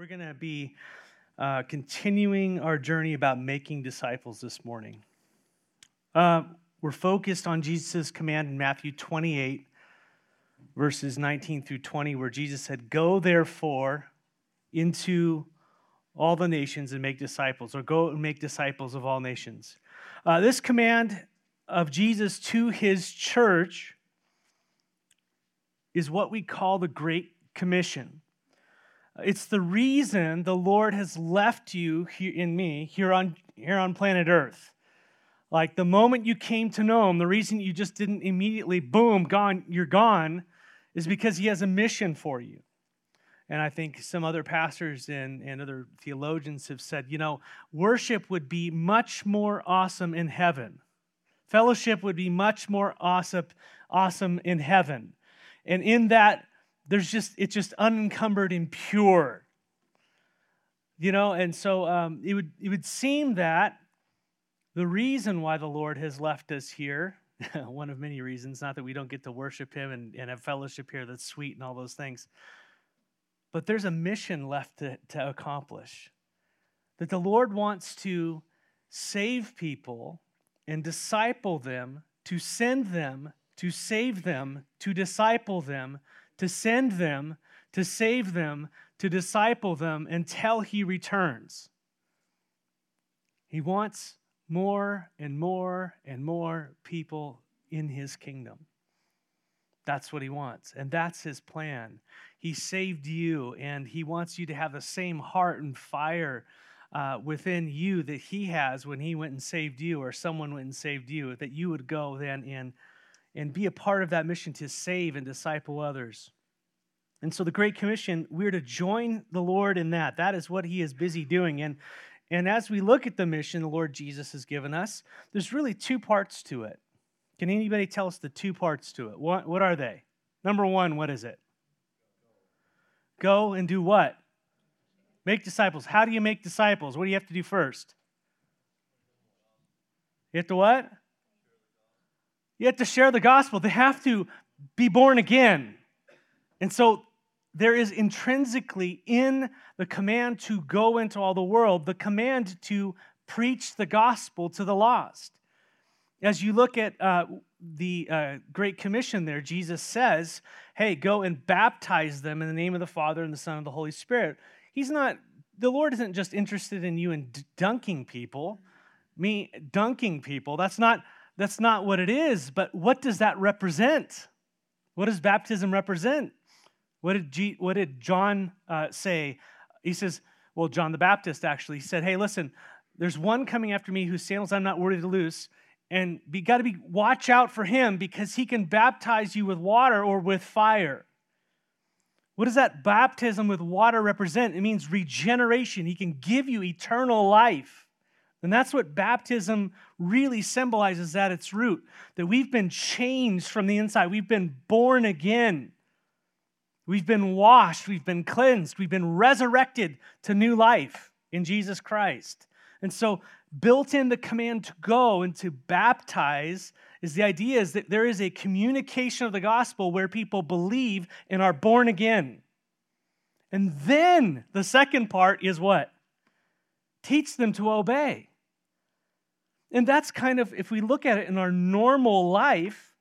We're going to be uh, continuing our journey about making disciples this morning. Uh, we're focused on Jesus' command in Matthew 28, verses 19 through 20, where Jesus said, Go therefore into all the nations and make disciples, or go and make disciples of all nations. Uh, this command of Jesus to his church is what we call the Great Commission. It's the reason the Lord has left you here in me here on here on planet Earth. Like the moment you came to know him, the reason you just didn't immediately boom, gone, you're gone, is because he has a mission for you. And I think some other pastors and, and other theologians have said, you know, worship would be much more awesome in heaven. Fellowship would be much more awesome, awesome in heaven. And in that there's just it's just unencumbered and pure you know? And so um, it would it would seem that the reason why the lord has left us here one of many reasons not that we don't get to worship him and, and have fellowship here that's sweet and all those things but there's a mission left to, to accomplish that the lord wants to save people and disciple them to send them to save them to disciple them to send them, to save them, to disciple them until he returns. He wants more and more and more people in his kingdom. That's what he wants, and that's his plan. He saved you, and he wants you to have the same heart and fire uh, within you that he has when he went and saved you, or someone went and saved you, that you would go then and and be a part of that mission to save and disciple others. And so the Great Commission, we're to join the Lord in that. That is what he is busy doing. And, and as we look at the mission the Lord Jesus has given us, there's really two parts to it. Can anybody tell us the two parts to it? What, what are they? Number one, what is it? Go and do what? Make disciples. How do you make disciples? What do you have to do first? You have to what? Have to share the gospel. They have to be born again. And so there is intrinsically in the command to go into all the world the command to preach the gospel to the lost. As you look at uh, the uh, Great Commission there, Jesus says, Hey, go and baptize them in the name of the Father and the Son and the Holy Spirit. He's not, the Lord isn't just interested in you in dunking people, me dunking people. That's not that's not what it is, but what does that represent? What does baptism represent? What did, G, what did John uh, say? He says, well, John the Baptist actually he said, hey, listen, there's one coming after me whose sandals I'm not worthy to loose. And you got to be watch out for him because he can baptize you with water or with fire. What does that baptism with water represent? It means regeneration. He can give you eternal life. And that's what baptism really symbolizes at its root that we've been changed from the inside, we've been born again. We've been washed, we've been cleansed, we've been resurrected to new life in Jesus Christ. And so, built in the command to go and to baptize is the idea is that there is a communication of the gospel where people believe and are born again. And then the second part is what? Teach them to obey. And that's kind of, if we look at it in our normal life,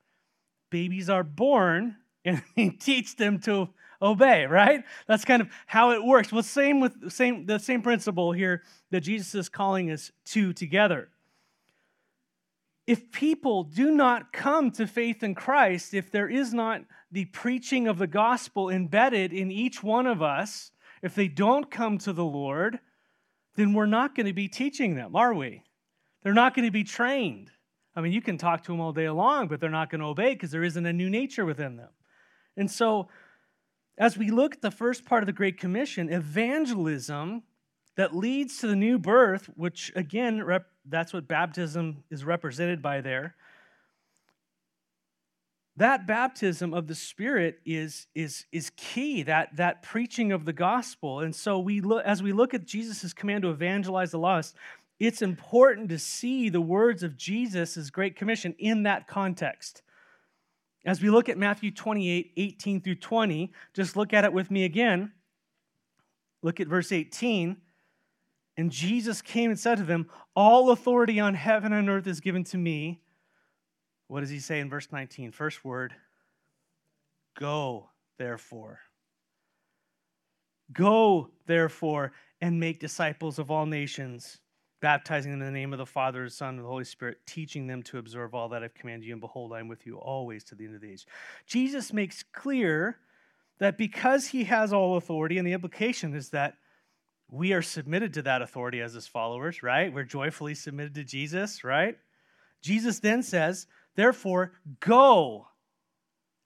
babies are born and we teach them to obey, right? That's kind of how it works. Well, same with same the same principle here that Jesus is calling us to together. If people do not come to faith in Christ, if there is not the preaching of the gospel embedded in each one of us, if they don't come to the Lord, then we're not going to be teaching them, are we? They're not going to be trained. I mean, you can talk to them all day long, but they're not going to obey because there isn't a new nature within them. And so, as we look at the first part of the Great Commission, evangelism that leads to the new birth, which again, rep- that's what baptism is represented by there. That baptism of the Spirit is, is, is key, that, that preaching of the gospel. And so, we look, as we look at Jesus' command to evangelize the lost, it's important to see the words of Jesus' Great Commission in that context. As we look at Matthew 28 18 through 20, just look at it with me again. Look at verse 18. And Jesus came and said to them, All authority on heaven and earth is given to me. What does he say in verse 19? First word Go, therefore. Go, therefore, and make disciples of all nations, baptizing them in the name of the Father, the Son, and the Holy Spirit, teaching them to observe all that I've commanded you. And behold, I am with you always to the end of the age. Jesus makes clear that because he has all authority, and the implication is that we are submitted to that authority as his followers, right? We're joyfully submitted to Jesus, right? Jesus then says, therefore, go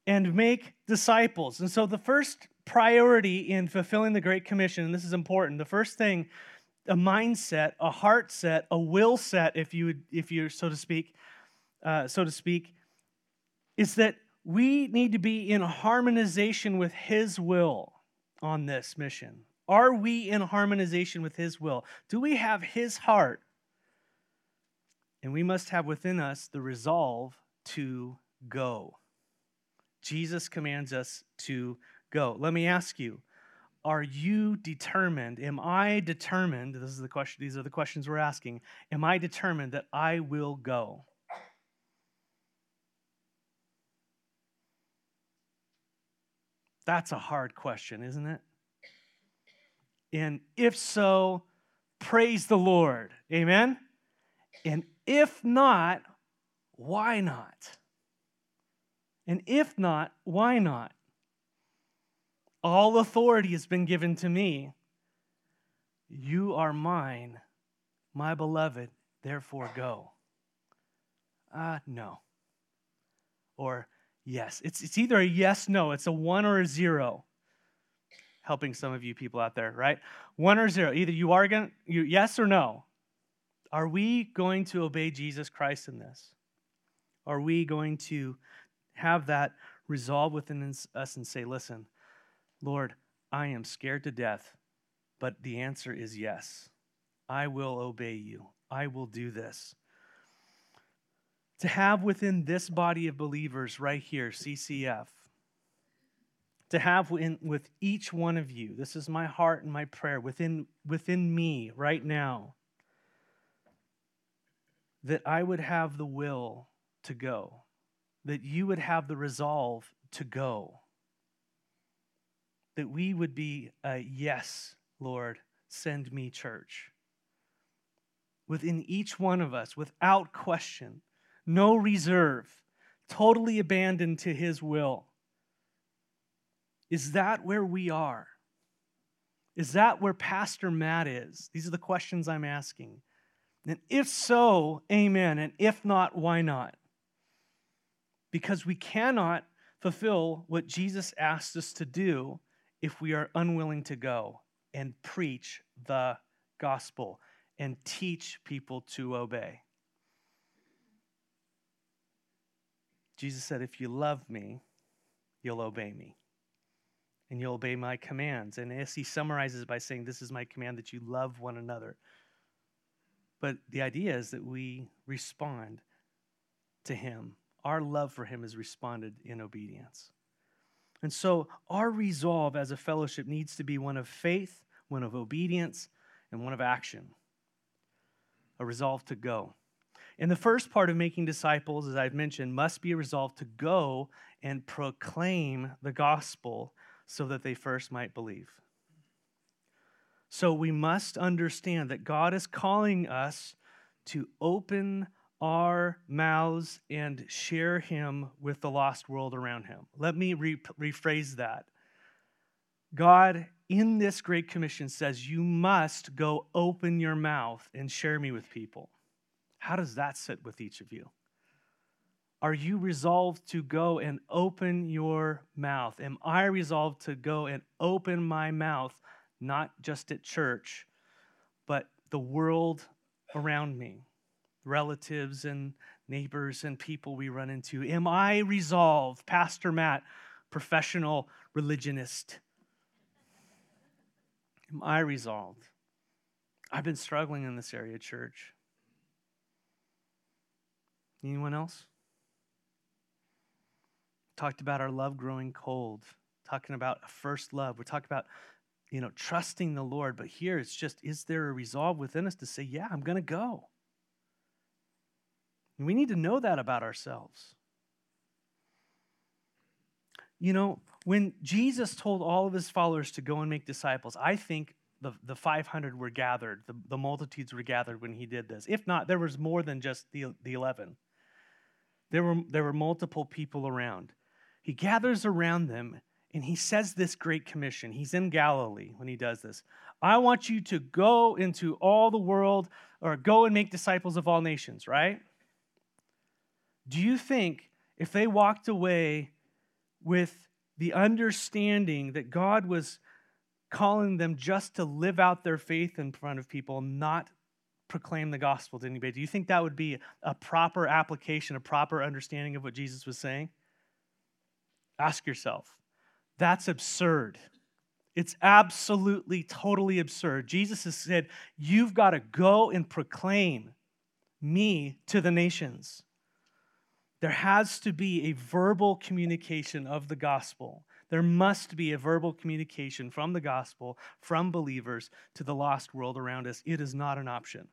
and make disciples. And so the first priority in fulfilling the Great Commission, and this is important, the first thing, a mindset, a heart set, a will set, if you would, if you're so to speak, uh, so to speak, is that we need to be in harmonization with His will on this mission. Are we in harmonization with His will? Do we have His heart? And we must have within us the resolve to go. Jesus commands us to go. Let me ask you, are you determined? Am I determined? This is the question, these are the questions we're asking. Am I determined that I will go? That's a hard question, isn't it? And if so, praise the Lord. Amen? And if not, why not? And if not, why not? All authority has been given to me. You are mine, my beloved, therefore go. Ah, uh, no. Or yes. It's, it's either a yes, no. It's a one or a zero. Helping some of you people out there, right? One or zero. Either you are going to, yes or no. Are we going to obey Jesus Christ in this? Are we going to have that resolve within us and say, listen, Lord, I am scared to death, but the answer is yes. I will obey you. I will do this. To have within this body of believers right here, CCF, to have in, with each one of you, this is my heart and my prayer within, within me right now, that I would have the will to go, that you would have the resolve to go that we would be a yes, Lord, send me church. Within each one of us, without question, no reserve, totally abandoned to his will. Is that where we are? Is that where Pastor Matt is? These are the questions I'm asking. And if so, amen. And if not, why not? Because we cannot fulfill what Jesus asked us to do if we are unwilling to go and preach the gospel and teach people to obey. Jesus said, If you love me, you'll obey me. And you'll obey my commands. And as he summarizes by saying, This is my command that you love one another. But the idea is that we respond to him. Our love for him is responded in obedience. And so our resolve as a fellowship needs to be one of faith, one of obedience, and one of action. A resolve to go. And the first part of making disciples, as I've mentioned, must be a resolve to go and proclaim the gospel so that they first might believe. So we must understand that God is calling us to open our mouths and share him with the lost world around him. Let me re- rephrase that. God, in this Great Commission, says, You must go open your mouth and share me with people. How does that sit with each of you? Are you resolved to go and open your mouth? Am I resolved to go and open my mouth, not just at church, but the world around me? Relatives and neighbors and people we run into? Am I resolved, Pastor Matt, professional religionist? Am I resolved? I've been struggling in this area, church. Anyone else? Talked about our love growing cold, talking about a first love. We talked about you know, trusting the Lord. But here it's just, is there a resolve within us to say, yeah, I'm going to go? And we need to know that about ourselves. You know, when Jesus told all of his followers to go and make disciples, I think the, the 500 were gathered, the, the multitudes were gathered when he did this. If not, there was more than just the, the 11. There were, there were multiple people around. He gathers around them and he says this great commission. He's in Galilee when he does this. I want you to go into all the world or go and make disciples of all nations, right? Do you think if they walked away with the understanding that God was calling them just to live out their faith in front of people, not proclaim the gospel to anybody, do you think that would be a proper application, a proper understanding of what Jesus was saying? Ask yourself. That's absurd. It's absolutely, totally absurd. Jesus has said, You've got to go and proclaim me to the nations. There has to be a verbal communication of the gospel. There must be a verbal communication from the gospel, from believers to the lost world around us. It is not an option.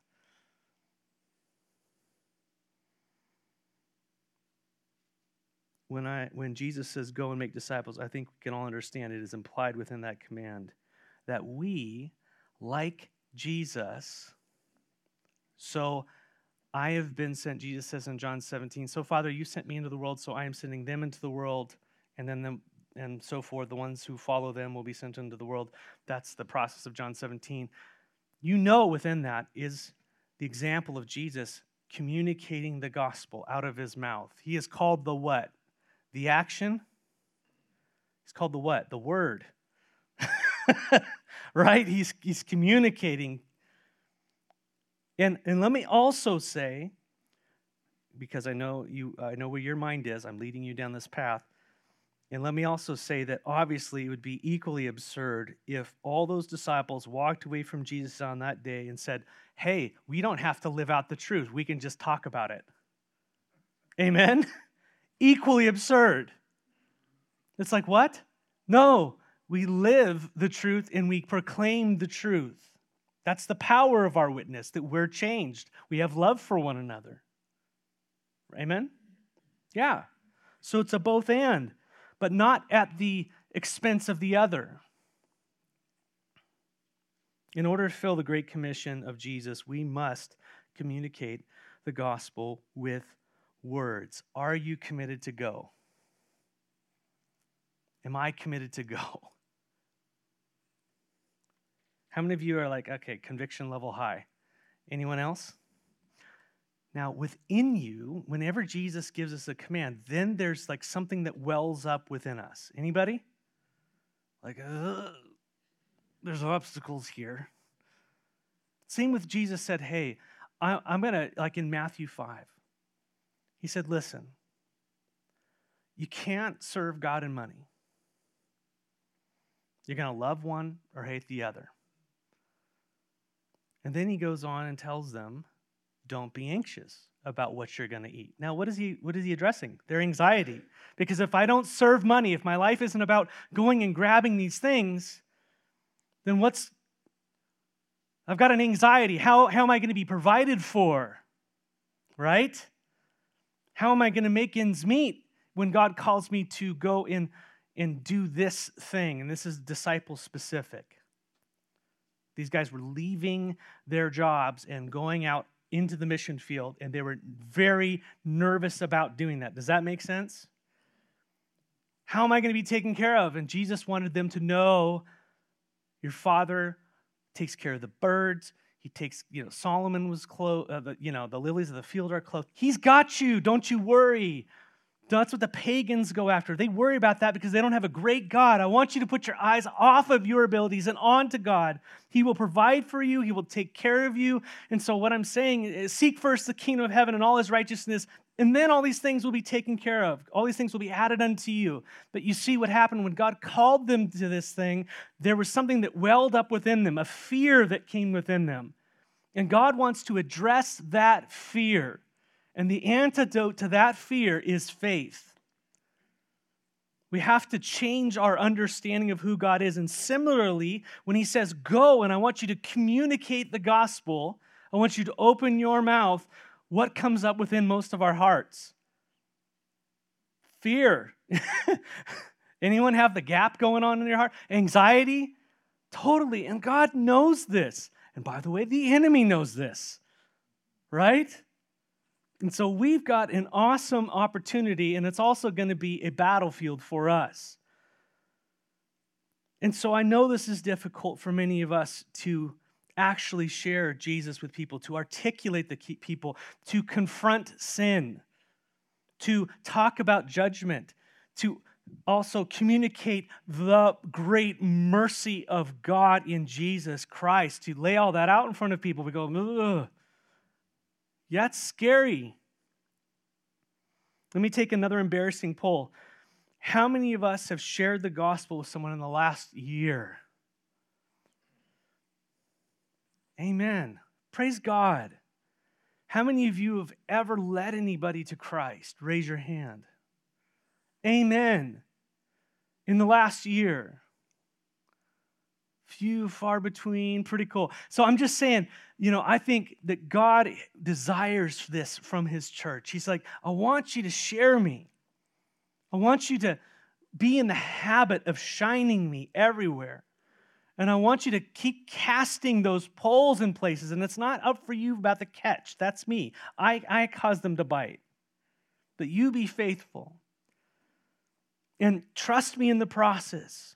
when I when Jesus says go and make disciples, I think we can all understand it is implied within that command that we like Jesus so I have been sent Jesus says in John 17 so father you sent me into the world so I am sending them into the world and then them and so forth the ones who follow them will be sent into the world that's the process of John 17 you know within that is the example of Jesus communicating the gospel out of his mouth he is called the what the action, he's called the what? The word. right? He's, he's communicating. And, and let me also say, because I know you I know where your mind is, I'm leading you down this path. And let me also say that obviously it would be equally absurd if all those disciples walked away from Jesus on that day and said, Hey, we don't have to live out the truth. We can just talk about it. Amen? equally absurd. It's like, what? No, we live the truth and we proclaim the truth. That's the power of our witness, that we're changed. We have love for one another. Amen? Yeah. So it's a both and, but not at the expense of the other. In order to fill the Great Commission of Jesus, we must communicate the gospel with words. Are you committed to go? Am I committed to go? How many of you are like, okay, conviction level high? Anyone else? Now, within you, whenever Jesus gives us a command, then there's like something that wells up within us. Anybody? Like, there's obstacles here. Same with Jesus said, hey, I, am going to, like in Matthew 5, he said, Listen, you can't serve God and money. You're going to love one or hate the other. And then he goes on and tells them, Don't be anxious about what you're going to eat. Now, what is he what is he addressing? Their anxiety. Because if I don't serve money, if my life isn't about going and grabbing these things, then what's I've got an anxiety. How, how am I going to be provided for? Right? How am I going to make ends meet when God calls me to go in and do this thing? And this is disciple specific. These guys were leaving their jobs and going out into the mission field, and they were very nervous about doing that. Does that make sense? How am I going to be taken care of? And Jesus wanted them to know your father takes care of the birds, he takes, you know, Solomon was clothed, uh, you know, the lilies of the field are clothed. He's got you. Don't you worry. That's what the pagans go after. They worry about that because they don't have a great God. I want you to put your eyes off of your abilities and onto God. He will provide for you, He will take care of you. And so, what I'm saying is seek first the kingdom of heaven and all His righteousness, and then all these things will be taken care of. All these things will be added unto you. But you see what happened when God called them to this thing, there was something that welled up within them, a fear that came within them. And God wants to address that fear. And the antidote to that fear is faith. We have to change our understanding of who God is. And similarly, when He says, Go, and I want you to communicate the gospel, I want you to open your mouth, what comes up within most of our hearts? Fear. Anyone have the gap going on in your heart? Anxiety? Totally. And God knows this. And by the way, the enemy knows this, right? And so we've got an awesome opportunity, and it's also going to be a battlefield for us. And so I know this is difficult for many of us to actually share Jesus with people, to articulate the people, to confront sin, to talk about judgment, to also communicate the great mercy of God in Jesus Christ, to lay all that out in front of people. We go, Ugh. Yeah, it's scary. Let me take another embarrassing poll. How many of us have shared the gospel with someone in the last year? Amen. Praise God. How many of you have ever led anybody to Christ? Raise your hand. Amen. In the last year. Few, far between, pretty cool. So I'm just saying, you know, I think that God desires this from His church. He's like, I want you to share me. I want you to be in the habit of shining me everywhere. And I want you to keep casting those poles in places. And it's not up for you about the catch. That's me. I, I cause them to bite. But you be faithful. And trust me in the process.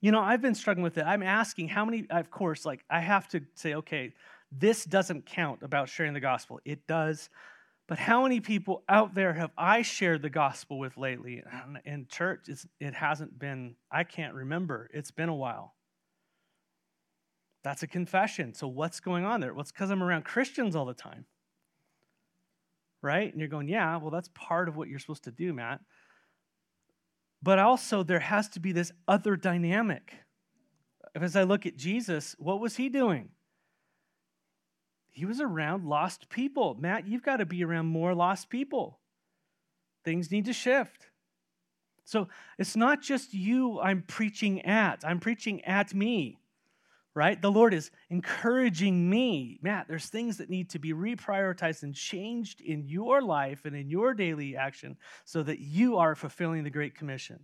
You know, I've been struggling with it. I'm asking how many, of course, like I have to say, okay, this doesn't count about sharing the gospel. It does. But how many people out there have I shared the gospel with lately? In church, it hasn't been, I can't remember. It's been a while. That's a confession. So what's going on there? Well, it's because I'm around Christians all the time. Right? And you're going, yeah, well, that's part of what you're supposed to do, Matt. But also, there has to be this other dynamic. As I look at Jesus, what was he doing? He was around lost people. Matt, you've got to be around more lost people. Things need to shift. So it's not just you I'm preaching at, I'm preaching at me right? The Lord is encouraging me, Matt, there's things that need to be reprioritized and changed in your life and in your daily action so that you are fulfilling the Great Commission.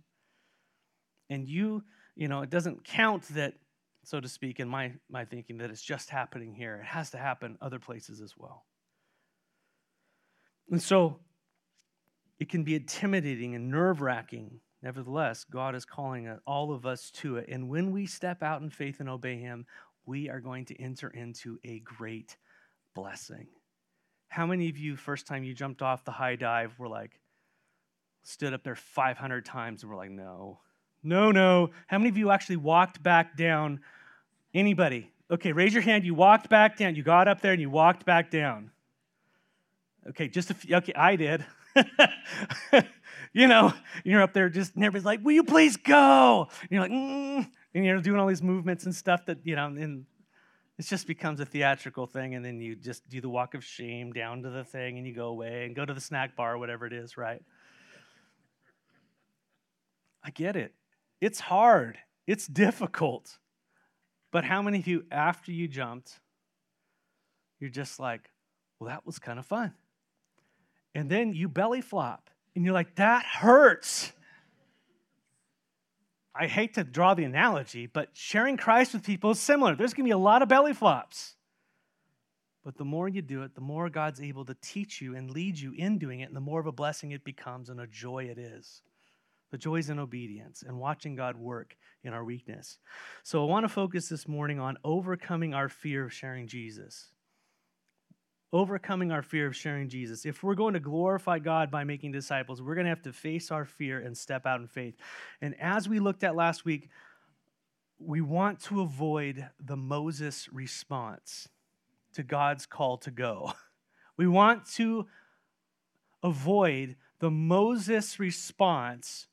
And you, you know, it doesn't count that, so to speak, in my, my thinking, that it's just happening here. It has to happen other places as well. And so it can be intimidating and nerve wracking Nevertheless, God is calling uh, all of us to it. And when we step out in faith and obey Him, we are going to enter into a great blessing. How many of you, first time you jumped off the high dive, were like, stood up there 500 times and were like, no, no, no? How many of you actually walked back down? Anybody? Okay, raise your hand. You walked back down. You got up there and you walked back down. Okay, just a few. Okay, I did. you know, you're up there just, and everybody's like, will you please go? And you're like, mm, and you're doing all these movements and stuff that, you know, and it just becomes a theatrical thing. And then you just do the walk of shame down to the thing and you go away and go to the snack bar whatever it is, right? I get it. It's hard, it's difficult. But how many of you, after you jumped, you're just like, well, that was kind of fun. And then you belly flop and you're like, that hurts. I hate to draw the analogy, but sharing Christ with people is similar. There's going to be a lot of belly flops. But the more you do it, the more God's able to teach you and lead you in doing it, and the more of a blessing it becomes and a joy it is. The joy is in obedience and watching God work in our weakness. So I want to focus this morning on overcoming our fear of sharing Jesus overcoming our fear of sharing Jesus. If we're going to glorify God by making disciples, we're going to have to face our fear and step out in faith. And as we looked at last week, we want to avoid the Moses response to God's call to go. We want to avoid the Moses response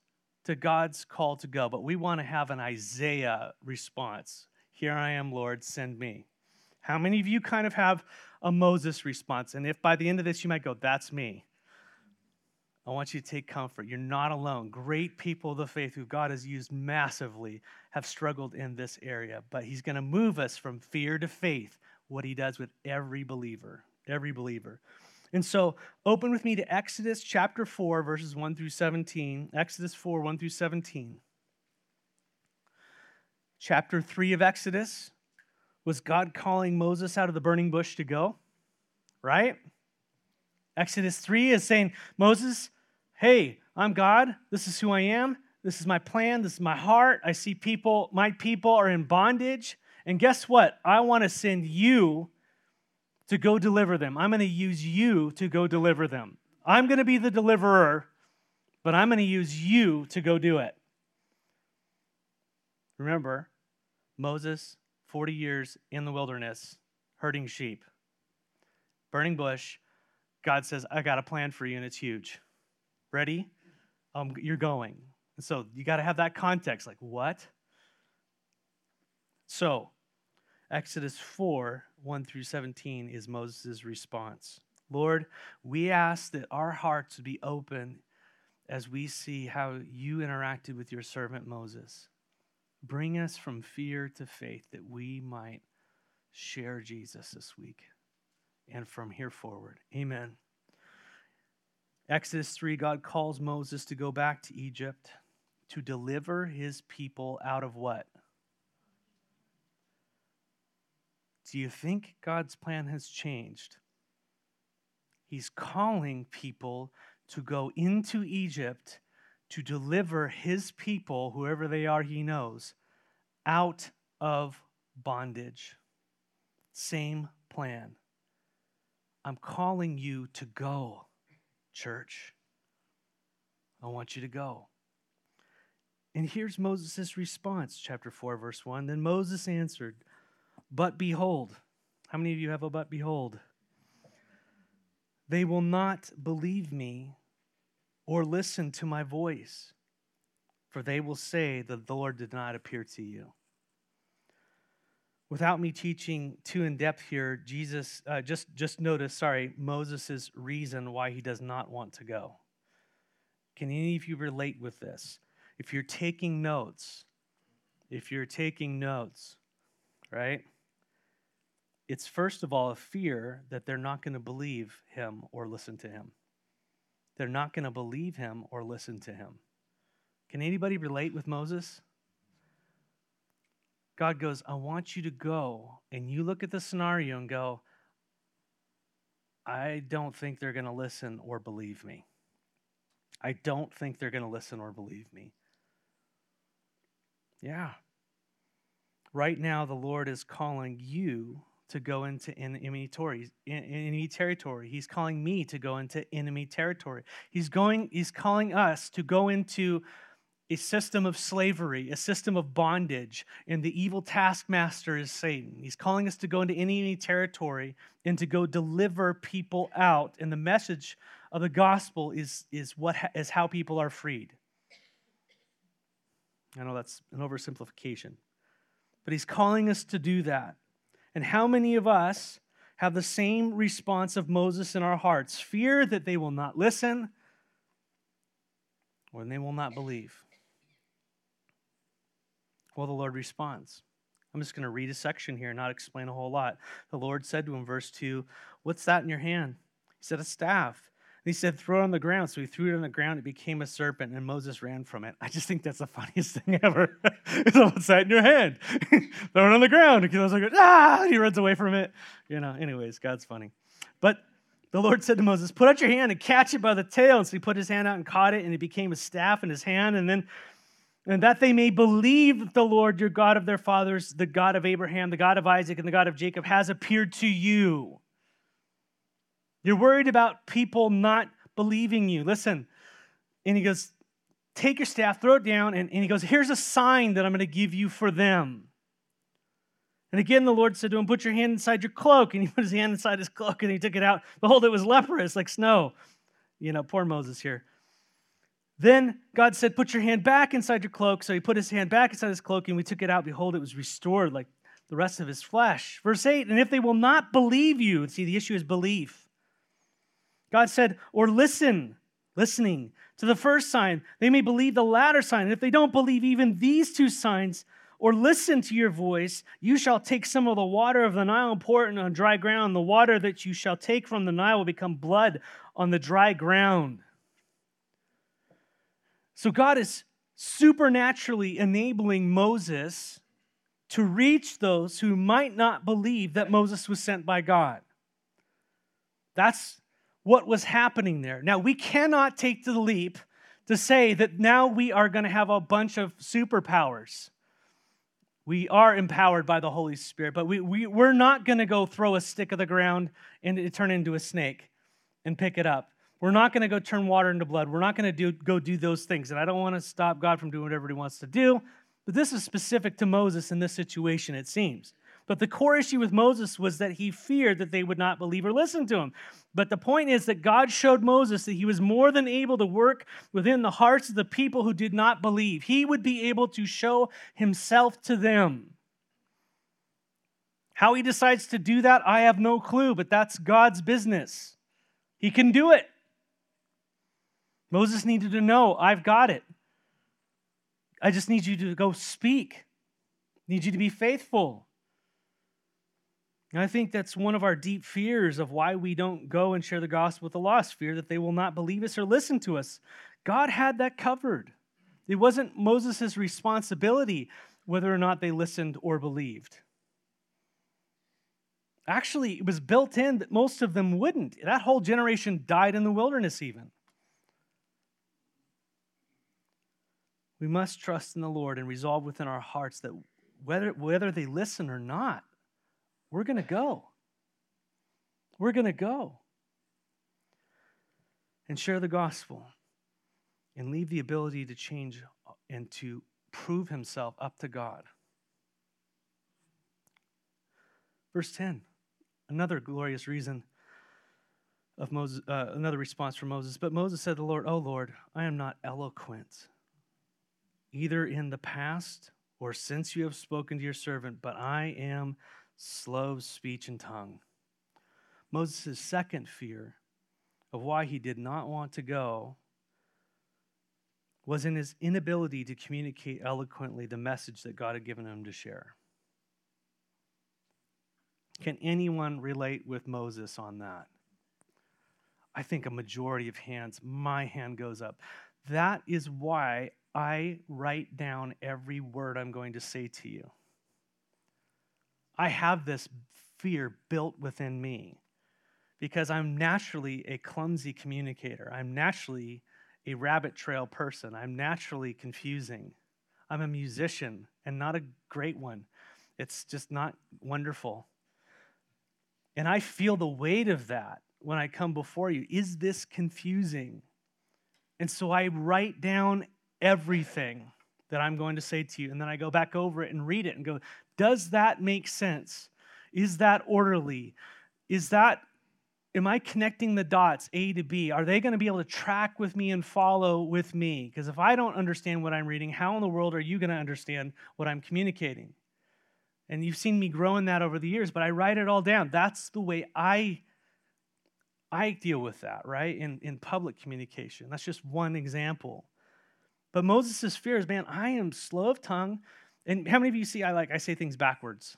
to God's call to go, but we want to have an Isaiah response. Here I am, Lord, send me. How many of you kind of have a Moses response? And if by the end of this you might go, that's me. I want you to take comfort. You're not alone. Great people of the faith who God has used massively have struggled in this area, but He's going to move us from fear to faith, what He does with every believer. Every believer. And so, open with me to Exodus chapter 4, verses 1 through 17. Exodus 4, 1 through 17. Chapter 3 of Exodus was God calling Moses out of the burning bush to go, right? Exodus 3 is saying, Moses, hey, I'm God. This is who I am. This is my plan. This is my heart. I see people, my people are in bondage. And guess what? I want to send you to go deliver them. I'm going to use you to go deliver them. I'm going to be the deliverer, but I'm going to use you to go do it. Remember, Moses, 40 years in the wilderness, herding sheep, burning bush. God says, I got a plan for you, and it's huge. Ready? Um, you're going. So you got to have that context. Like, what? So, Exodus 4 1 through 17 is Moses' response. Lord, we ask that our hearts be open as we see how you interacted with your servant Moses. Bring us from fear to faith that we might share Jesus this week and from here forward. Amen. Exodus 3 God calls Moses to go back to Egypt to deliver his people out of what? Do you think God's plan has changed? He's calling people to go into Egypt to deliver his people, whoever they are, he knows, out of bondage. Same plan. I'm calling you to go, church. I want you to go. And here's Moses' response, chapter 4, verse 1. Then Moses answered, But behold, how many of you have a but behold? They will not believe me or listen to my voice, for they will say that the Lord did not appear to you. Without me teaching too in depth here, Jesus, uh, just, just notice, sorry, Moses' reason why he does not want to go. Can any of you relate with this? If you're taking notes, if you're taking notes, right? It's first of all a fear that they're not going to believe him or listen to him they're not going to believe him or listen to him. Can anybody relate with Moses? God goes, I want you to go. And you look at the scenario and go, I don't think they're going to listen or believe me. I don't think they're going to listen or believe me. Yeah. Right now, the Lord is calling you to go into enemy territory. He's calling me to go into enemy territory. He's going. He's calling us to go into a system of slavery, a system of bondage, and the evil taskmaster is Satan. He's calling us to go into enemy territory and to go deliver people out. And the message of the gospel is is what is how people are freed. I know that's an oversimplification, but he's calling us to do that. And how many of us have the same response of Moses in our hearts fear that they will not listen or they will not believe? Well, the Lord responds. I'm just going to read a section here, not explain a whole lot. The Lord said to him, verse 2, What's that in your hand? He said, A staff he said, throw it on the ground. So he threw it on the ground. It became a serpent, and Moses ran from it. I just think that's the funniest thing ever. what's that in your hand? throw it on the ground. Because I like, ah, he runs away from it. You know, anyways, God's funny. But the Lord said to Moses, put out your hand and catch it by the tail. And so he put his hand out and caught it, and it became a staff in his hand. And then and that they may believe that the Lord, your God of their fathers, the God of Abraham, the God of Isaac, and the God of Jacob, has appeared to you. You're worried about people not believing you. Listen. And he goes, Take your staff, throw it down. And, and he goes, Here's a sign that I'm going to give you for them. And again, the Lord said to him, Put your hand inside your cloak. And he put his hand inside his cloak and he took it out. Behold, it was leprous like snow. You know, poor Moses here. Then God said, Put your hand back inside your cloak. So he put his hand back inside his cloak and we took it out. Behold, it was restored like the rest of his flesh. Verse 8, and if they will not believe you, see, the issue is belief. God said, or listen, listening to the first sign, they may believe the latter sign. And if they don't believe even these two signs or listen to your voice, you shall take some of the water of the Nile and pour it on dry ground. The water that you shall take from the Nile will become blood on the dry ground. So God is supernaturally enabling Moses to reach those who might not believe that Moses was sent by God. That's what was happening there. Now, we cannot take the leap to say that now we are going to have a bunch of superpowers. We are empowered by the Holy Spirit, but we, we, we're not going to go throw a stick of the ground and it turn into a snake and pick it up. We're not going to go turn water into blood. We're not going to do, go do those things. And I don't want to stop God from doing whatever he wants to do, but this is specific to Moses in this situation, it seems. But the core issue with Moses was that he feared that they would not believe or listen to him. But the point is that God showed Moses that he was more than able to work within the hearts of the people who did not believe. He would be able to show himself to them. How he decides to do that, I have no clue, but that's God's business. He can do it. Moses needed to know, I've got it. I just need you to go speak. Need you to be faithful. And I think that's one of our deep fears of why we don't go and share the gospel with the lost fear that they will not believe us or listen to us. God had that covered. It wasn't Moses' responsibility whether or not they listened or believed. Actually, it was built in that most of them wouldn't. That whole generation died in the wilderness, even. We must trust in the Lord and resolve within our hearts that whether, whether they listen or not, we're going to go. We're going to go and share the gospel and leave the ability to change and to prove himself up to God. Verse 10, another glorious reason of Moses, uh, another response from Moses. But Moses said to the Lord, Oh Lord, I am not eloquent, either in the past or since you have spoken to your servant, but I am slow speech and tongue. Moses' second fear of why he did not want to go was in his inability to communicate eloquently the message that God had given him to share. Can anyone relate with Moses on that? I think a majority of hands, my hand goes up. That is why I write down every word I'm going to say to you. I have this fear built within me because I'm naturally a clumsy communicator. I'm naturally a rabbit trail person. I'm naturally confusing. I'm a musician and not a great one. It's just not wonderful. And I feel the weight of that when I come before you. Is this confusing? And so I write down everything that I'm going to say to you. And then I go back over it and read it and go, does that make sense? Is that orderly? Is that, am I connecting the dots A to B? Are they going to be able to track with me and follow with me? Because if I don't understand what I'm reading, how in the world are you going to understand what I'm communicating? And you've seen me grow in that over the years, but I write it all down. That's the way I I deal with that, right? In in public communication. That's just one example. But Moses' fear is, man, I am slow of tongue. And how many of you see I like I say things backwards?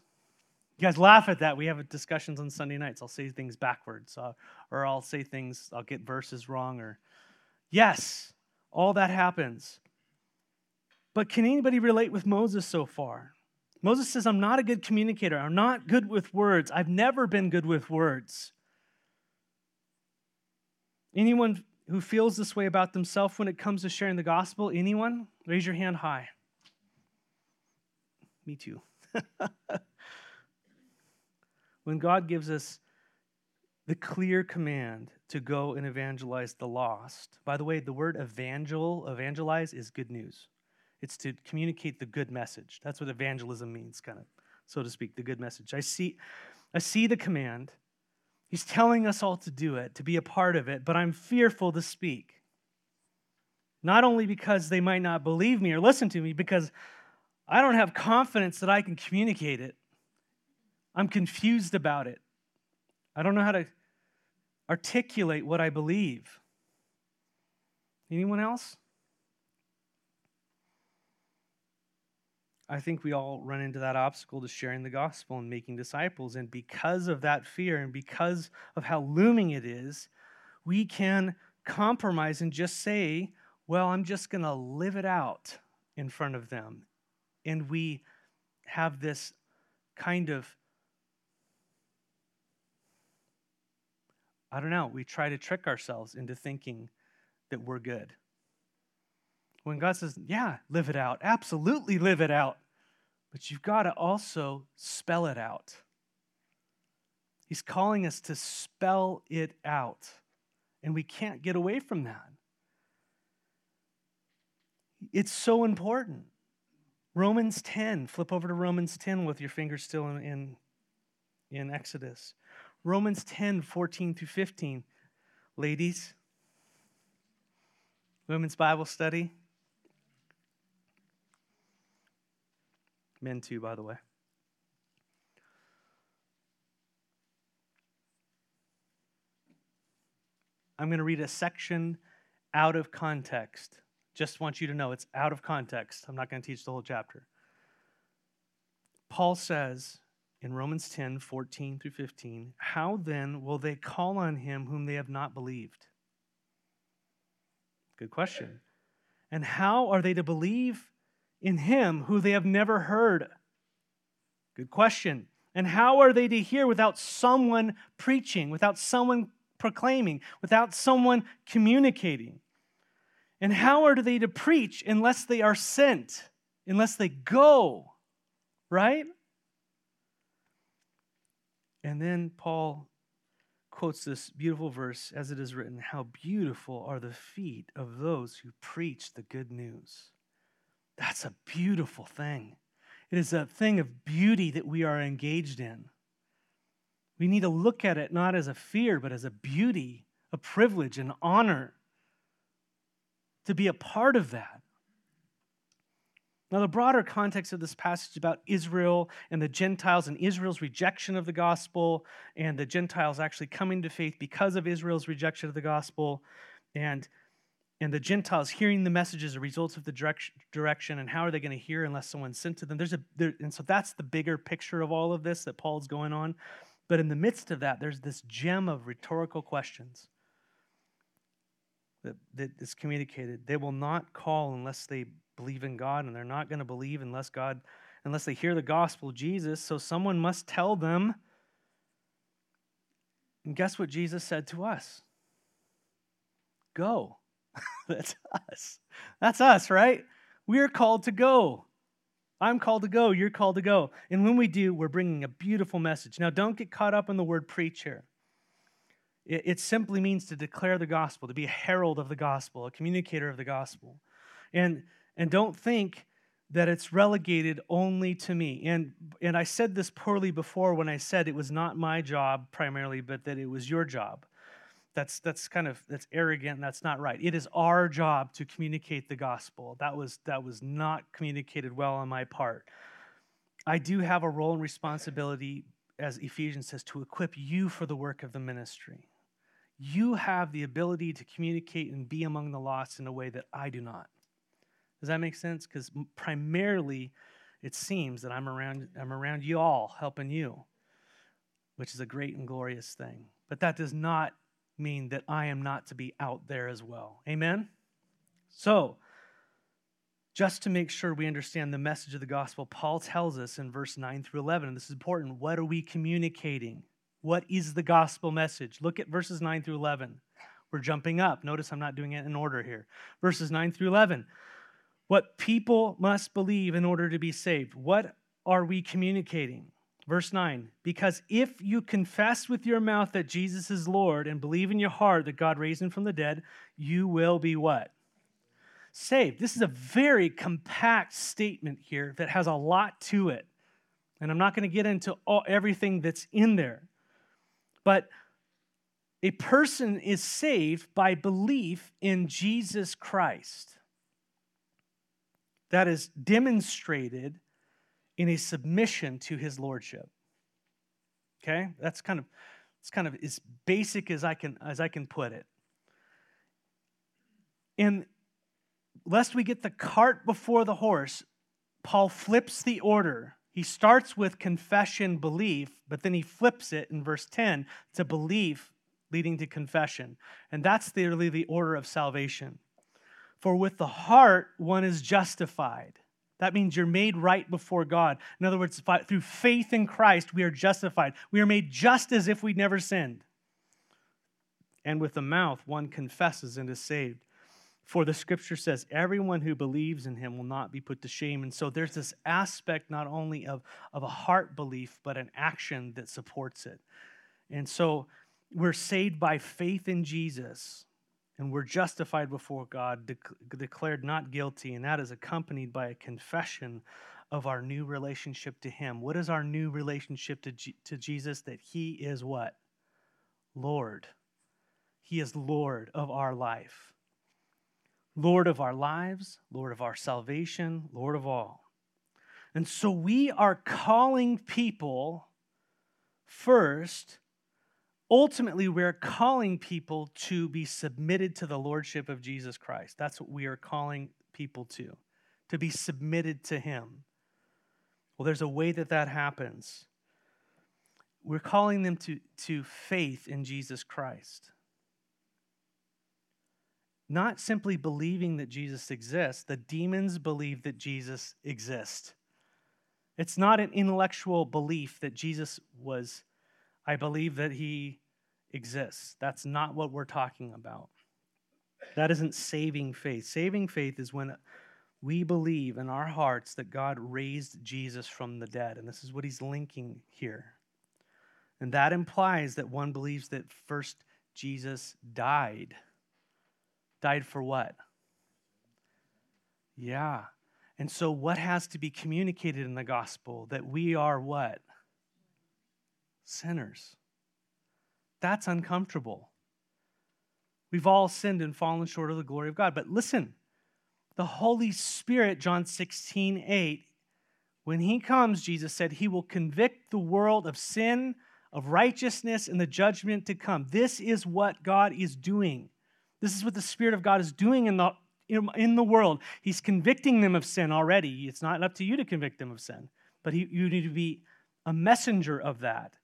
You guys laugh at that. We have discussions on Sunday nights. I'll say things backwards, uh, or I'll say things, I'll get verses wrong, or yes, all that happens. But can anybody relate with Moses so far? Moses says, I'm not a good communicator. I'm not good with words. I've never been good with words. Anyone who feels this way about themselves when it comes to sharing the gospel? Anyone? Raise your hand high. Me too. when God gives us the clear command to go and evangelize the lost. By the way, the word evangel, evangelize is good news. It's to communicate the good message. That's what evangelism means, kind of, so to speak, the good message. I see, I see the command. He's telling us all to do it, to be a part of it, but I'm fearful to speak. Not only because they might not believe me or listen to me, because I don't have confidence that I can communicate it. I'm confused about it. I don't know how to articulate what I believe. Anyone else? I think we all run into that obstacle to sharing the gospel and making disciples. And because of that fear and because of how looming it is, we can compromise and just say, well, I'm just going to live it out in front of them. And we have this kind of, I don't know, we try to trick ourselves into thinking that we're good. When God says, yeah, live it out, absolutely live it out. But you've got to also spell it out. He's calling us to spell it out. And we can't get away from that. It's so important. Romans 10, flip over to Romans 10 with your finger still in, in, in Exodus. Romans 10, 14 through 15. Ladies, women's Bible study. Men, too, by the way. I'm going to read a section out of context. Just want you to know it's out of context. I'm not going to teach the whole chapter. Paul says in Romans 10 14 through 15, How then will they call on him whom they have not believed? Good question. And how are they to believe in him who they have never heard? Good question. And how are they to hear without someone preaching, without someone proclaiming, without someone communicating? And how are they to preach unless they are sent, unless they go? Right? And then Paul quotes this beautiful verse as it is written How beautiful are the feet of those who preach the good news. That's a beautiful thing. It is a thing of beauty that we are engaged in. We need to look at it not as a fear, but as a beauty, a privilege, an honor to be a part of that. Now, the broader context of this passage about Israel and the Gentiles and Israel's rejection of the gospel, and the Gentiles actually coming to faith because of Israel's rejection of the gospel, and and the Gentiles hearing the message as a result of the direction, and how are they going to hear unless someone's sent to them? There's a there, and so that's the bigger picture of all of this that Paul's going on. But in the midst of that, there's this gem of rhetorical questions that, that is communicated. They will not call unless they believe in God, and they're not going to believe unless God, unless they hear the gospel of Jesus. So someone must tell them. And guess what Jesus said to us? Go. That's us. That's us, right? We're called to go. I'm called to go. You're called to go. And when we do, we're bringing a beautiful message. Now, don't get caught up in the word preach here. It, it simply means to declare the gospel, to be a herald of the gospel, a communicator of the gospel. And, and don't think that it's relegated only to me. And, and I said this poorly before when I said it was not my job primarily, but that it was your job that's that's kind of that's arrogant that's not right. It is our job to communicate the gospel. That was that was not communicated well on my part. I do have a role and responsibility as ephesians says to equip you for the work of the ministry. You have the ability to communicate and be among the lost in a way that i do not. Does that make sense? Because primarily it seems that i'm around i'm around you all helping you which is a great and glorious thing. But that does not mean that I am not to be out there as well. Amen? So, just to make sure we understand the message of the gospel, Paul tells us in verse 9 through 11, and this is important what are we communicating? What is the gospel message? Look at verses 9 through 11. We're jumping up. Notice I'm not doing it in order here. Verses 9 through 11. What people must believe in order to be saved. What are we communicating? Verse 9, because if you confess with your mouth that Jesus is Lord and believe in your heart that God raised him from the dead, you will be what? Saved. This is a very compact statement here that has a lot to it. And I'm not going to get into all, everything that's in there. But a person is saved by belief in Jesus Christ. That is demonstrated in a submission to his lordship. Okay? That's kind of it's kind of as basic as I can as I can put it. And lest we get the cart before the horse, Paul flips the order. He starts with confession, belief, but then he flips it in verse 10 to belief leading to confession. And that's really the order of salvation. For with the heart one is justified. That means you're made right before God. In other words, through faith in Christ, we are justified. We are made just as if we'd never sinned. And with the mouth, one confesses and is saved. For the scripture says, everyone who believes in him will not be put to shame. And so there's this aspect not only of, of a heart belief, but an action that supports it. And so we're saved by faith in Jesus and we're justified before God, de- declared not guilty, and that is accompanied by a confession of our new relationship to Him. What is our new relationship to, G- to Jesus? That He is what? Lord. He is Lord of our life, Lord of our lives, Lord of our salvation, Lord of all. And so we are calling people first ultimately we're calling people to be submitted to the lordship of Jesus Christ. That's what we are calling people to, to be submitted to him. Well, there's a way that that happens. We're calling them to, to faith in Jesus Christ. Not simply believing that Jesus exists, the demons believe that Jesus exists. It's not an intellectual belief that Jesus was I believe that he exists. That's not what we're talking about. That isn't saving faith. Saving faith is when we believe in our hearts that God raised Jesus from the dead. And this is what he's linking here. And that implies that one believes that first Jesus died. Died for what? Yeah. And so, what has to be communicated in the gospel? That we are what? Sinners. That's uncomfortable. We've all sinned and fallen short of the glory of God. But listen, the Holy Spirit, John 16, 8, when he comes, Jesus said, he will convict the world of sin, of righteousness, and the judgment to come. This is what God is doing. This is what the Spirit of God is doing in the, in the world. He's convicting them of sin already. It's not up to you to convict them of sin, but he, you need to be a messenger of that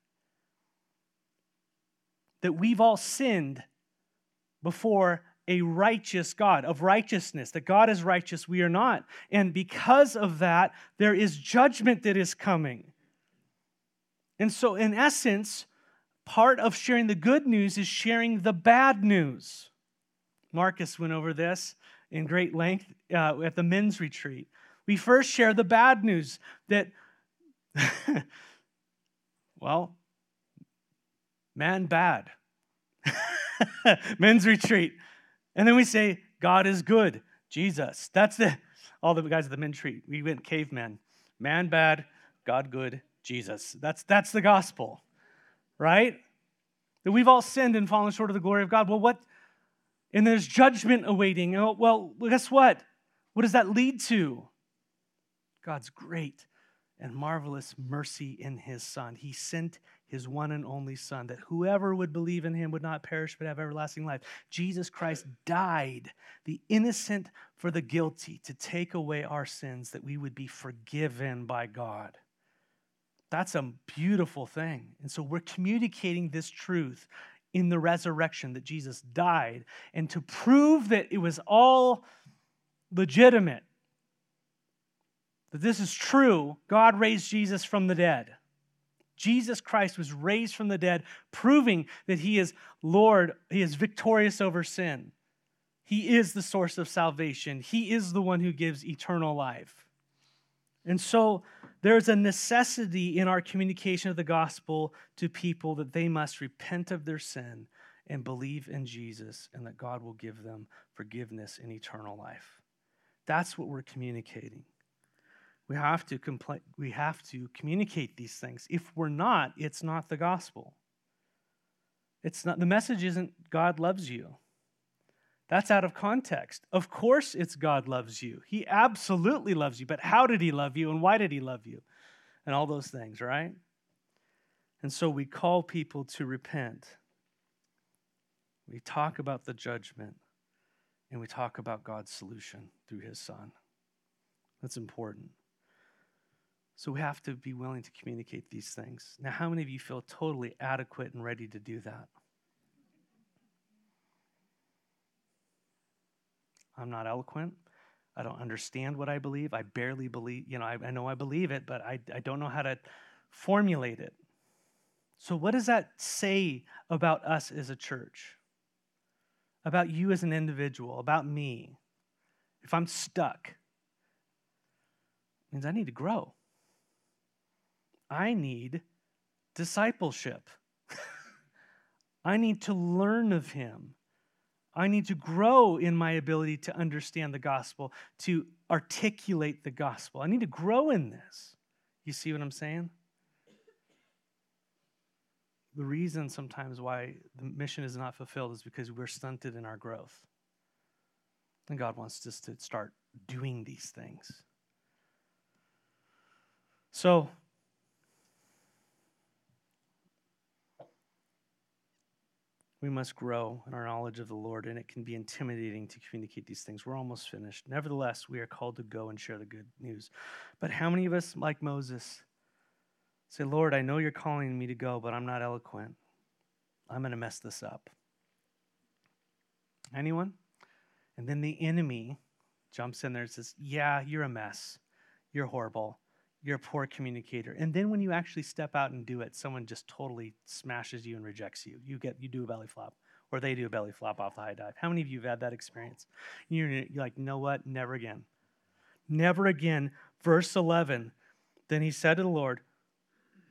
that we've all sinned before a righteous God, of righteousness, that God is righteous, we are not. And because of that, there is judgment that is coming. And so, in essence, part of sharing the good news is sharing the bad news. Marcus went over this in great length uh, at the men's retreat. We first share the bad news that, well, man bad. Men's retreat. And then we say, God is good. Jesus. That's the all the guys at the men's retreat. We went cavemen. Man bad, God good, Jesus. That's that's the gospel. Right? That we've all sinned and fallen short of the glory of God. Well, what? And there's judgment awaiting. Oh, well, guess what? What does that lead to? God's great and marvelous mercy in his Son. He sent his one and only Son, that whoever would believe in him would not perish but have everlasting life. Jesus Christ died, the innocent for the guilty, to take away our sins, that we would be forgiven by God. That's a beautiful thing. And so we're communicating this truth in the resurrection that Jesus died. And to prove that it was all legitimate, that this is true, God raised Jesus from the dead. Jesus Christ was raised from the dead, proving that he is Lord, he is victorious over sin. He is the source of salvation, he is the one who gives eternal life. And so there's a necessity in our communication of the gospel to people that they must repent of their sin and believe in Jesus and that God will give them forgiveness and eternal life. That's what we're communicating. We have to compl- we have to communicate these things. If we're not, it's not the gospel. It's not the message isn't God loves you. That's out of context. Of course it's God loves you. He absolutely loves you, but how did he love you and why did he love you? And all those things, right? And so we call people to repent. We talk about the judgment and we talk about God's solution through his son. That's important. So we have to be willing to communicate these things. Now, how many of you feel totally adequate and ready to do that? I'm not eloquent. I don't understand what I believe. I barely believe, you know, I, I know I believe it, but I, I don't know how to formulate it. So, what does that say about us as a church? About you as an individual, about me? If I'm stuck, means I need to grow. I need discipleship. I need to learn of him. I need to grow in my ability to understand the gospel, to articulate the gospel. I need to grow in this. You see what I'm saying? The reason sometimes why the mission is not fulfilled is because we're stunted in our growth. And God wants us to start doing these things. So, we must grow in our knowledge of the Lord, and it can be intimidating to communicate these things. We're almost finished. Nevertheless, we are called to go and share the good news. But how many of us, like Moses, say, Lord, I know you're calling me to go, but I'm not eloquent. I'm going to mess this up. Anyone? And then the enemy jumps in there and says, Yeah, you're a mess. You're horrible you're a poor communicator. And then when you actually step out and do it, someone just totally smashes you and rejects you. You get you do a belly flop, or they do a belly flop off the high dive. How many of you have had that experience? You're, you're like, you know what? Never again. Never again. Verse 11. Then he said to the Lord,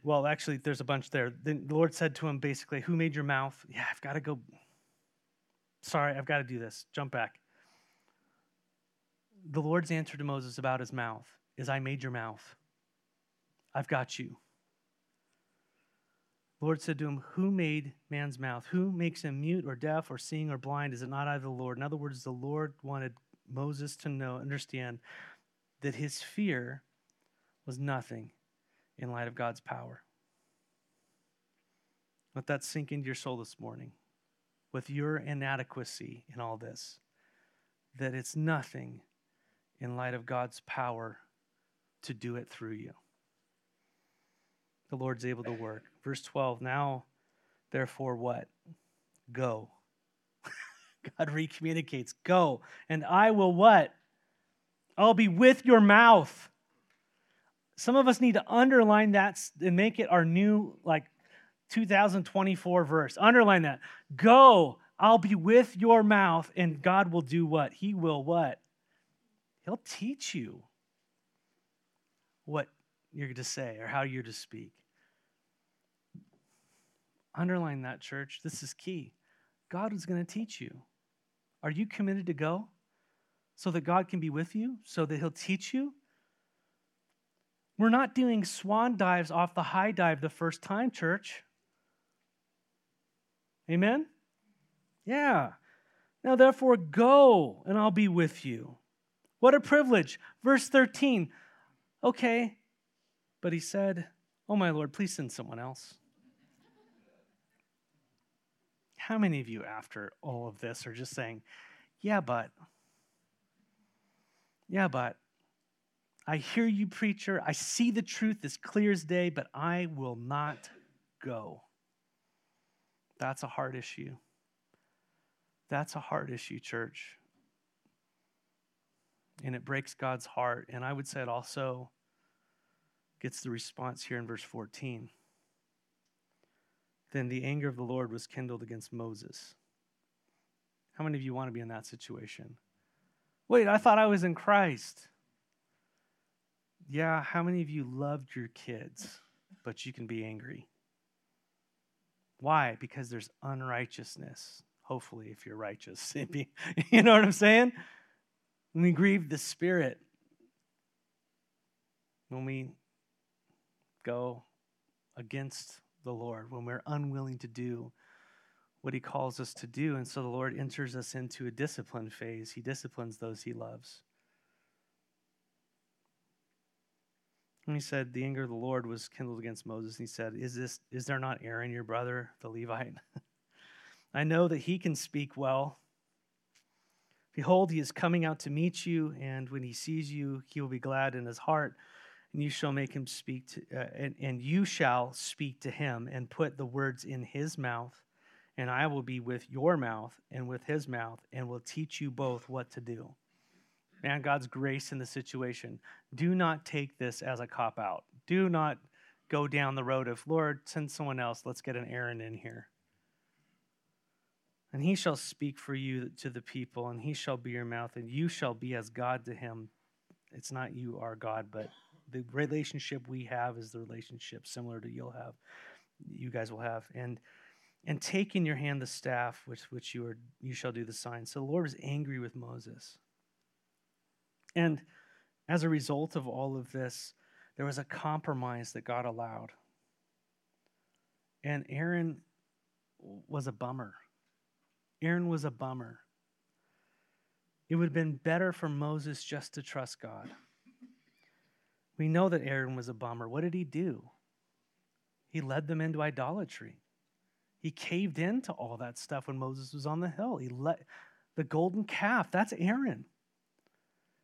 well, actually, there's a bunch there. Then the Lord said to him basically, Who made your mouth? Yeah, I've got to go. Sorry, I've got to do this. Jump back. The Lord's answer to Moses about his mouth is, I made your mouth. I've got you. The Lord said to him, Who made man's mouth? Who makes him mute or deaf or seeing or blind? Is it not I, the Lord? In other words, the Lord wanted Moses to know, understand that his fear was nothing in light of God's power. Let that sink into your soul this morning with your inadequacy in all this, that it's nothing in light of God's power to do it through you the Lord's able to work. Verse 12, now, therefore, what? Go. God recommunicates, go, and I will what? I'll be with your mouth. Some of us need to underline that and make it our new, like, 2024 verse. Underline that. Go, I'll be with your mouth, and God will do what? He will what? He'll teach you what you're going to say or how you're to speak. Underline that, church. This is key. God is going to teach you. Are you committed to go so that God can be with you, so that He'll teach you? We're not doing swan dives off the high dive the first time, church. Amen? Yeah. Now, therefore, go and I'll be with you. What a privilege. Verse 13. Okay, but he said, Oh, my Lord, please send someone else. How many of you, after all of this, are just saying, Yeah, but, yeah, but, I hear you, preacher. I see the truth as clear as day, but I will not go. That's a hard issue. That's a hard issue, church. And it breaks God's heart. And I would say it also gets the response here in verse 14. Then the anger of the Lord was kindled against Moses. How many of you want to be in that situation? Wait, I thought I was in Christ. Yeah, how many of you loved your kids, but you can be angry? Why? Because there's unrighteousness. Hopefully, if you're righteous, you know what I'm saying? When we grieve the Spirit, when we go against the Lord, when we're unwilling to do what He calls us to do. And so the Lord enters us into a discipline phase. He disciplines those He loves. And he said, The anger of the Lord was kindled against Moses. And he said, Is this is there not Aaron, your brother, the Levite? I know that he can speak well. Behold, he is coming out to meet you, and when he sees you, he will be glad in his heart. And you shall make him speak to, uh, and, and you shall speak to him and put the words in his mouth. And I will be with your mouth and with his mouth, and will teach you both what to do. Man, God's grace in the situation. Do not take this as a cop out. Do not go down the road of, Lord, send someone else. Let's get an Aaron in here. And he shall speak for you to the people, and he shall be your mouth, and you shall be as God to him. It's not you are God, but the relationship we have is the relationship similar to you'll have, you guys will have. And and take in your hand the staff which which you are you shall do the sign. So the Lord was angry with Moses. And as a result of all of this, there was a compromise that God allowed. And Aaron was a bummer. Aaron was a bummer. It would have been better for Moses just to trust God. We know that Aaron was a bummer. What did he do? He led them into idolatry. He caved into all that stuff when Moses was on the hill. He let the golden calf, that's Aaron.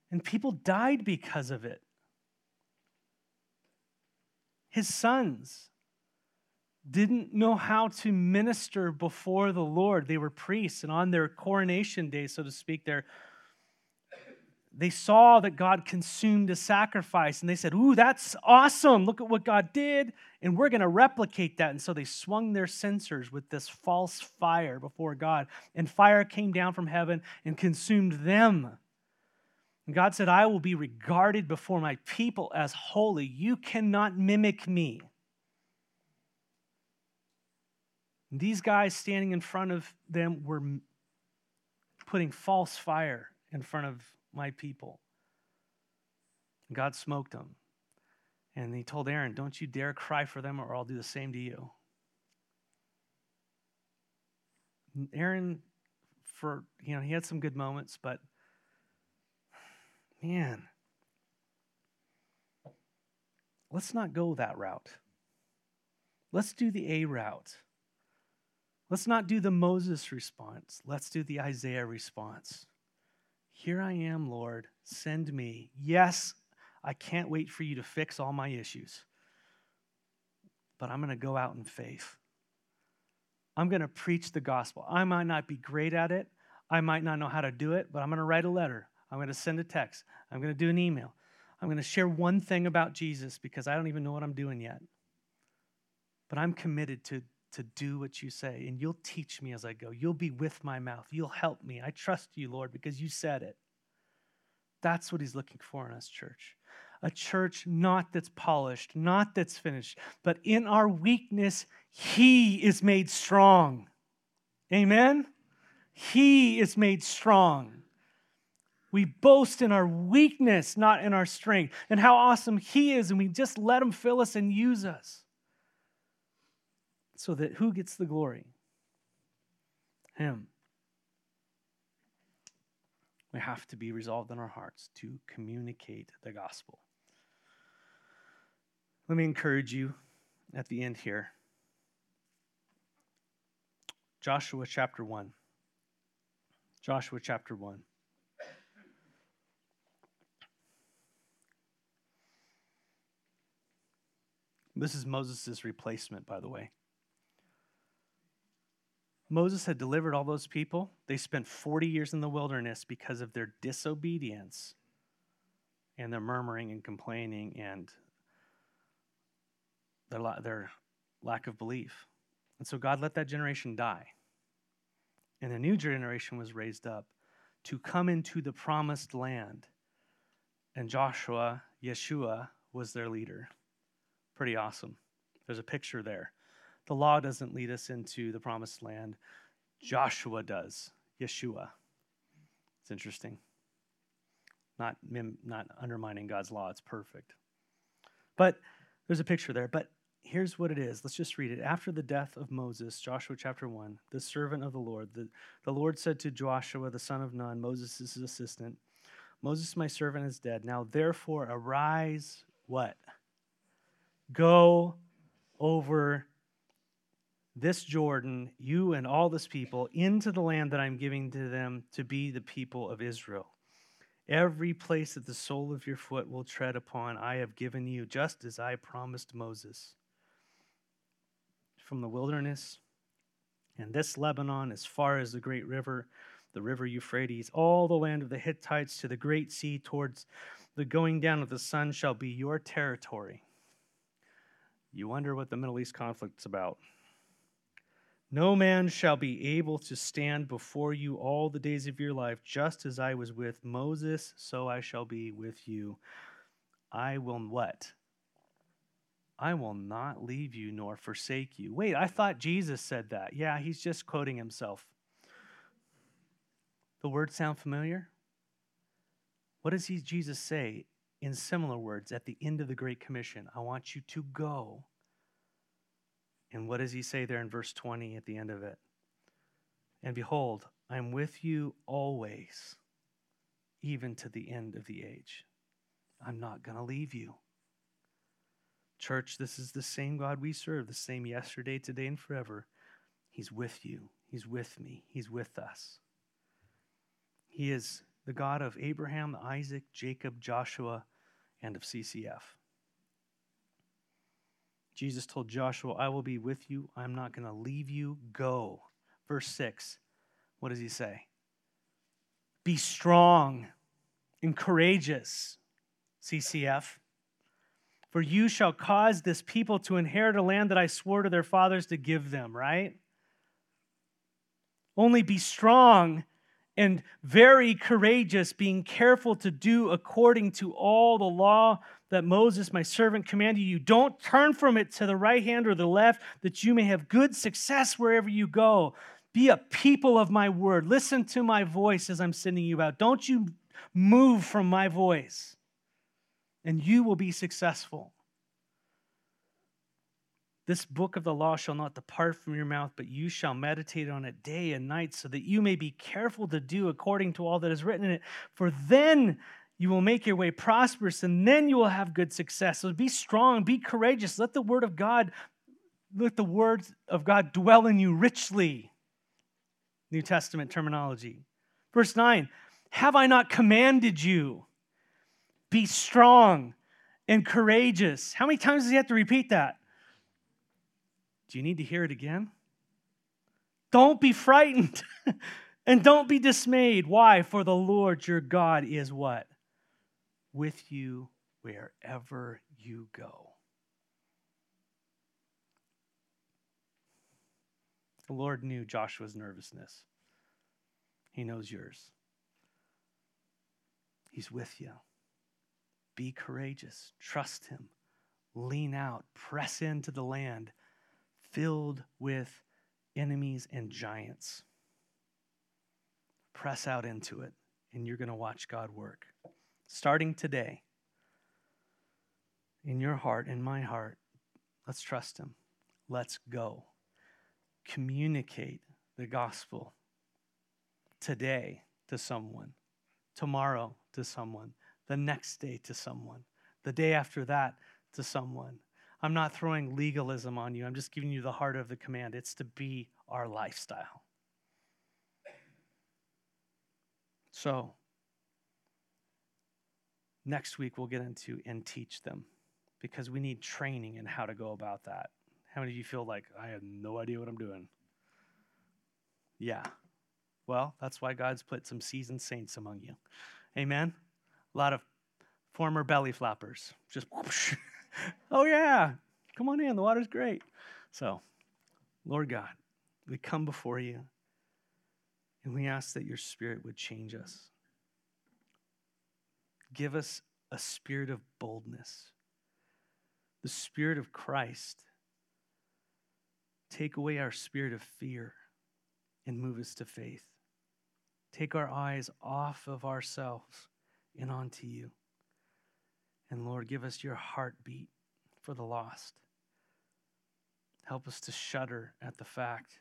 And people died because of it. His sons didn't know how to minister before the Lord. They were priests, and on their coronation day, so to speak, their they saw that God consumed a sacrifice and they said, Ooh, that's awesome. Look at what God did. And we're going to replicate that. And so they swung their censers with this false fire before God. And fire came down from heaven and consumed them. And God said, I will be regarded before my people as holy. You cannot mimic me. And these guys standing in front of them were putting false fire in front of my people. God smoked them. And he told Aaron, Don't you dare cry for them, or I'll do the same to you. Aaron, for, you know, he had some good moments, but man, let's not go that route. Let's do the A route. Let's not do the Moses response. Let's do the Isaiah response. Here I am, Lord, send me. Yes, I can't wait for you to fix all my issues, but I'm going to go out in faith. I'm going to preach the gospel. I might not be great at it, I might not know how to do it, but I'm going to write a letter. I'm going to send a text. I'm going to do an email. I'm going to share one thing about Jesus because I don't even know what I'm doing yet. But I'm committed to to do what you say, and you'll teach me as I go. You'll be with my mouth. You'll help me. I trust you, Lord, because you said it. That's what he's looking for in us, church. A church not that's polished, not that's finished, but in our weakness, he is made strong. Amen? He is made strong. We boast in our weakness, not in our strength, and how awesome He is, and we just let Him fill us and use us so that who gets the glory? Him. We have to be resolved in our hearts to communicate the gospel. Let me encourage you at the end here. Joshua chapter 1. Joshua chapter 1. This is Moses' replacement, by the way. Moses had delivered all those people. They spent 40 years in the wilderness because of their disobedience and their murmuring and complaining and their, their lack of belief. And so God let that generation die. And a new generation was raised up to come into the promised land. And Joshua, Yeshua, was their leader. Pretty awesome. There's a picture there. The law doesn't lead us into the promised land, Joshua does, Yeshua. It's interesting. Not, not undermining God's law, it's perfect. But there's a picture there. But here's what it is. Let's just read it. After the death of Moses, Joshua chapter 1, the servant of the Lord, the, the Lord said to Joshua, the son of Nun, Moses' assistant, Moses, my servant, is dead. Now therefore arise, what? Go over this Jordan, you and all this people, into the land that I'm giving to them to be the people of Israel. Every place that the sole of your foot will tread upon, I have given you, just as I promised Moses. From the wilderness and this Lebanon, as far as the great river, the river Euphrates, all the land of the Hittites to the great sea towards the going down of the sun shall be your territory. You wonder what the Middle East conflict's about. No man shall be able to stand before you all the days of your life, just as I was with Moses, so I shall be with you. I will what? I will not leave you nor forsake you. Wait, I thought Jesus said that. Yeah, he's just quoting himself. The words sound familiar? What does he, Jesus say in similar words at the end of the Great Commission? I want you to go and what does he say there in verse 20 at the end of it? And behold, I'm with you always, even to the end of the age. I'm not going to leave you. Church, this is the same God we serve, the same yesterday, today, and forever. He's with you. He's with me. He's with us. He is the God of Abraham, Isaac, Jacob, Joshua, and of CCF. Jesus told Joshua, I will be with you. I'm not going to leave you. Go. Verse 6. What does he say? Be strong and courageous, CCF. For you shall cause this people to inherit a land that I swore to their fathers to give them, right? Only be strong and very courageous, being careful to do according to all the law that Moses, my servant, commanded you. Don't turn from it to the right hand or the left, that you may have good success wherever you go. Be a people of my word. Listen to my voice as I'm sending you out. Don't you move from my voice, and you will be successful. This book of the law shall not depart from your mouth, but you shall meditate on it day and night, so that you may be careful to do according to all that is written in it. For then you will make your way prosperous, and then you will have good success. So be strong, be courageous. Let the word of God, let the word of God dwell in you richly. New Testament terminology. Verse 9 Have I not commanded you? Be strong and courageous. How many times does he have to repeat that? Do you need to hear it again? Don't be frightened and don't be dismayed. Why? For the Lord your God is what? With you wherever you go. The Lord knew Joshua's nervousness. He knows yours. He's with you. Be courageous. Trust Him. Lean out. Press into the land filled with enemies and giants. Press out into it, and you're going to watch God work. Starting today, in your heart, in my heart, let's trust Him. Let's go. Communicate the gospel today to someone, tomorrow to someone, the next day to someone, the day after that to someone. I'm not throwing legalism on you. I'm just giving you the heart of the command. It's to be our lifestyle. So, next week we'll get into and teach them because we need training in how to go about that. How many of you feel like I have no idea what I'm doing? Yeah. Well, that's why God's put some seasoned saints among you. Amen. A lot of former belly flappers. Just whoosh. oh, yeah, come on in. The water's great. So, Lord God, we come before you and we ask that your spirit would change us. Give us a spirit of boldness, the spirit of Christ. Take away our spirit of fear and move us to faith. Take our eyes off of ourselves and onto you. And Lord, give us your heartbeat for the lost. Help us to shudder at the fact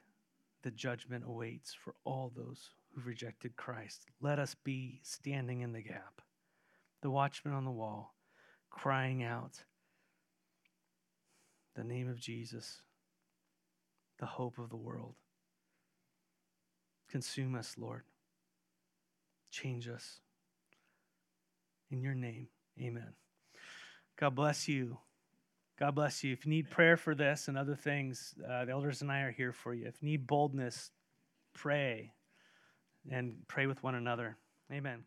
that judgment awaits for all those who've rejected Christ. Let us be standing in the gap, the watchman on the wall, crying out the name of Jesus the hope of the world. Consume us, Lord. Change us. In your name, amen. God bless you. God bless you. If you need prayer for this and other things, uh, the elders and I are here for you. If you need boldness, pray and pray with one another. Amen.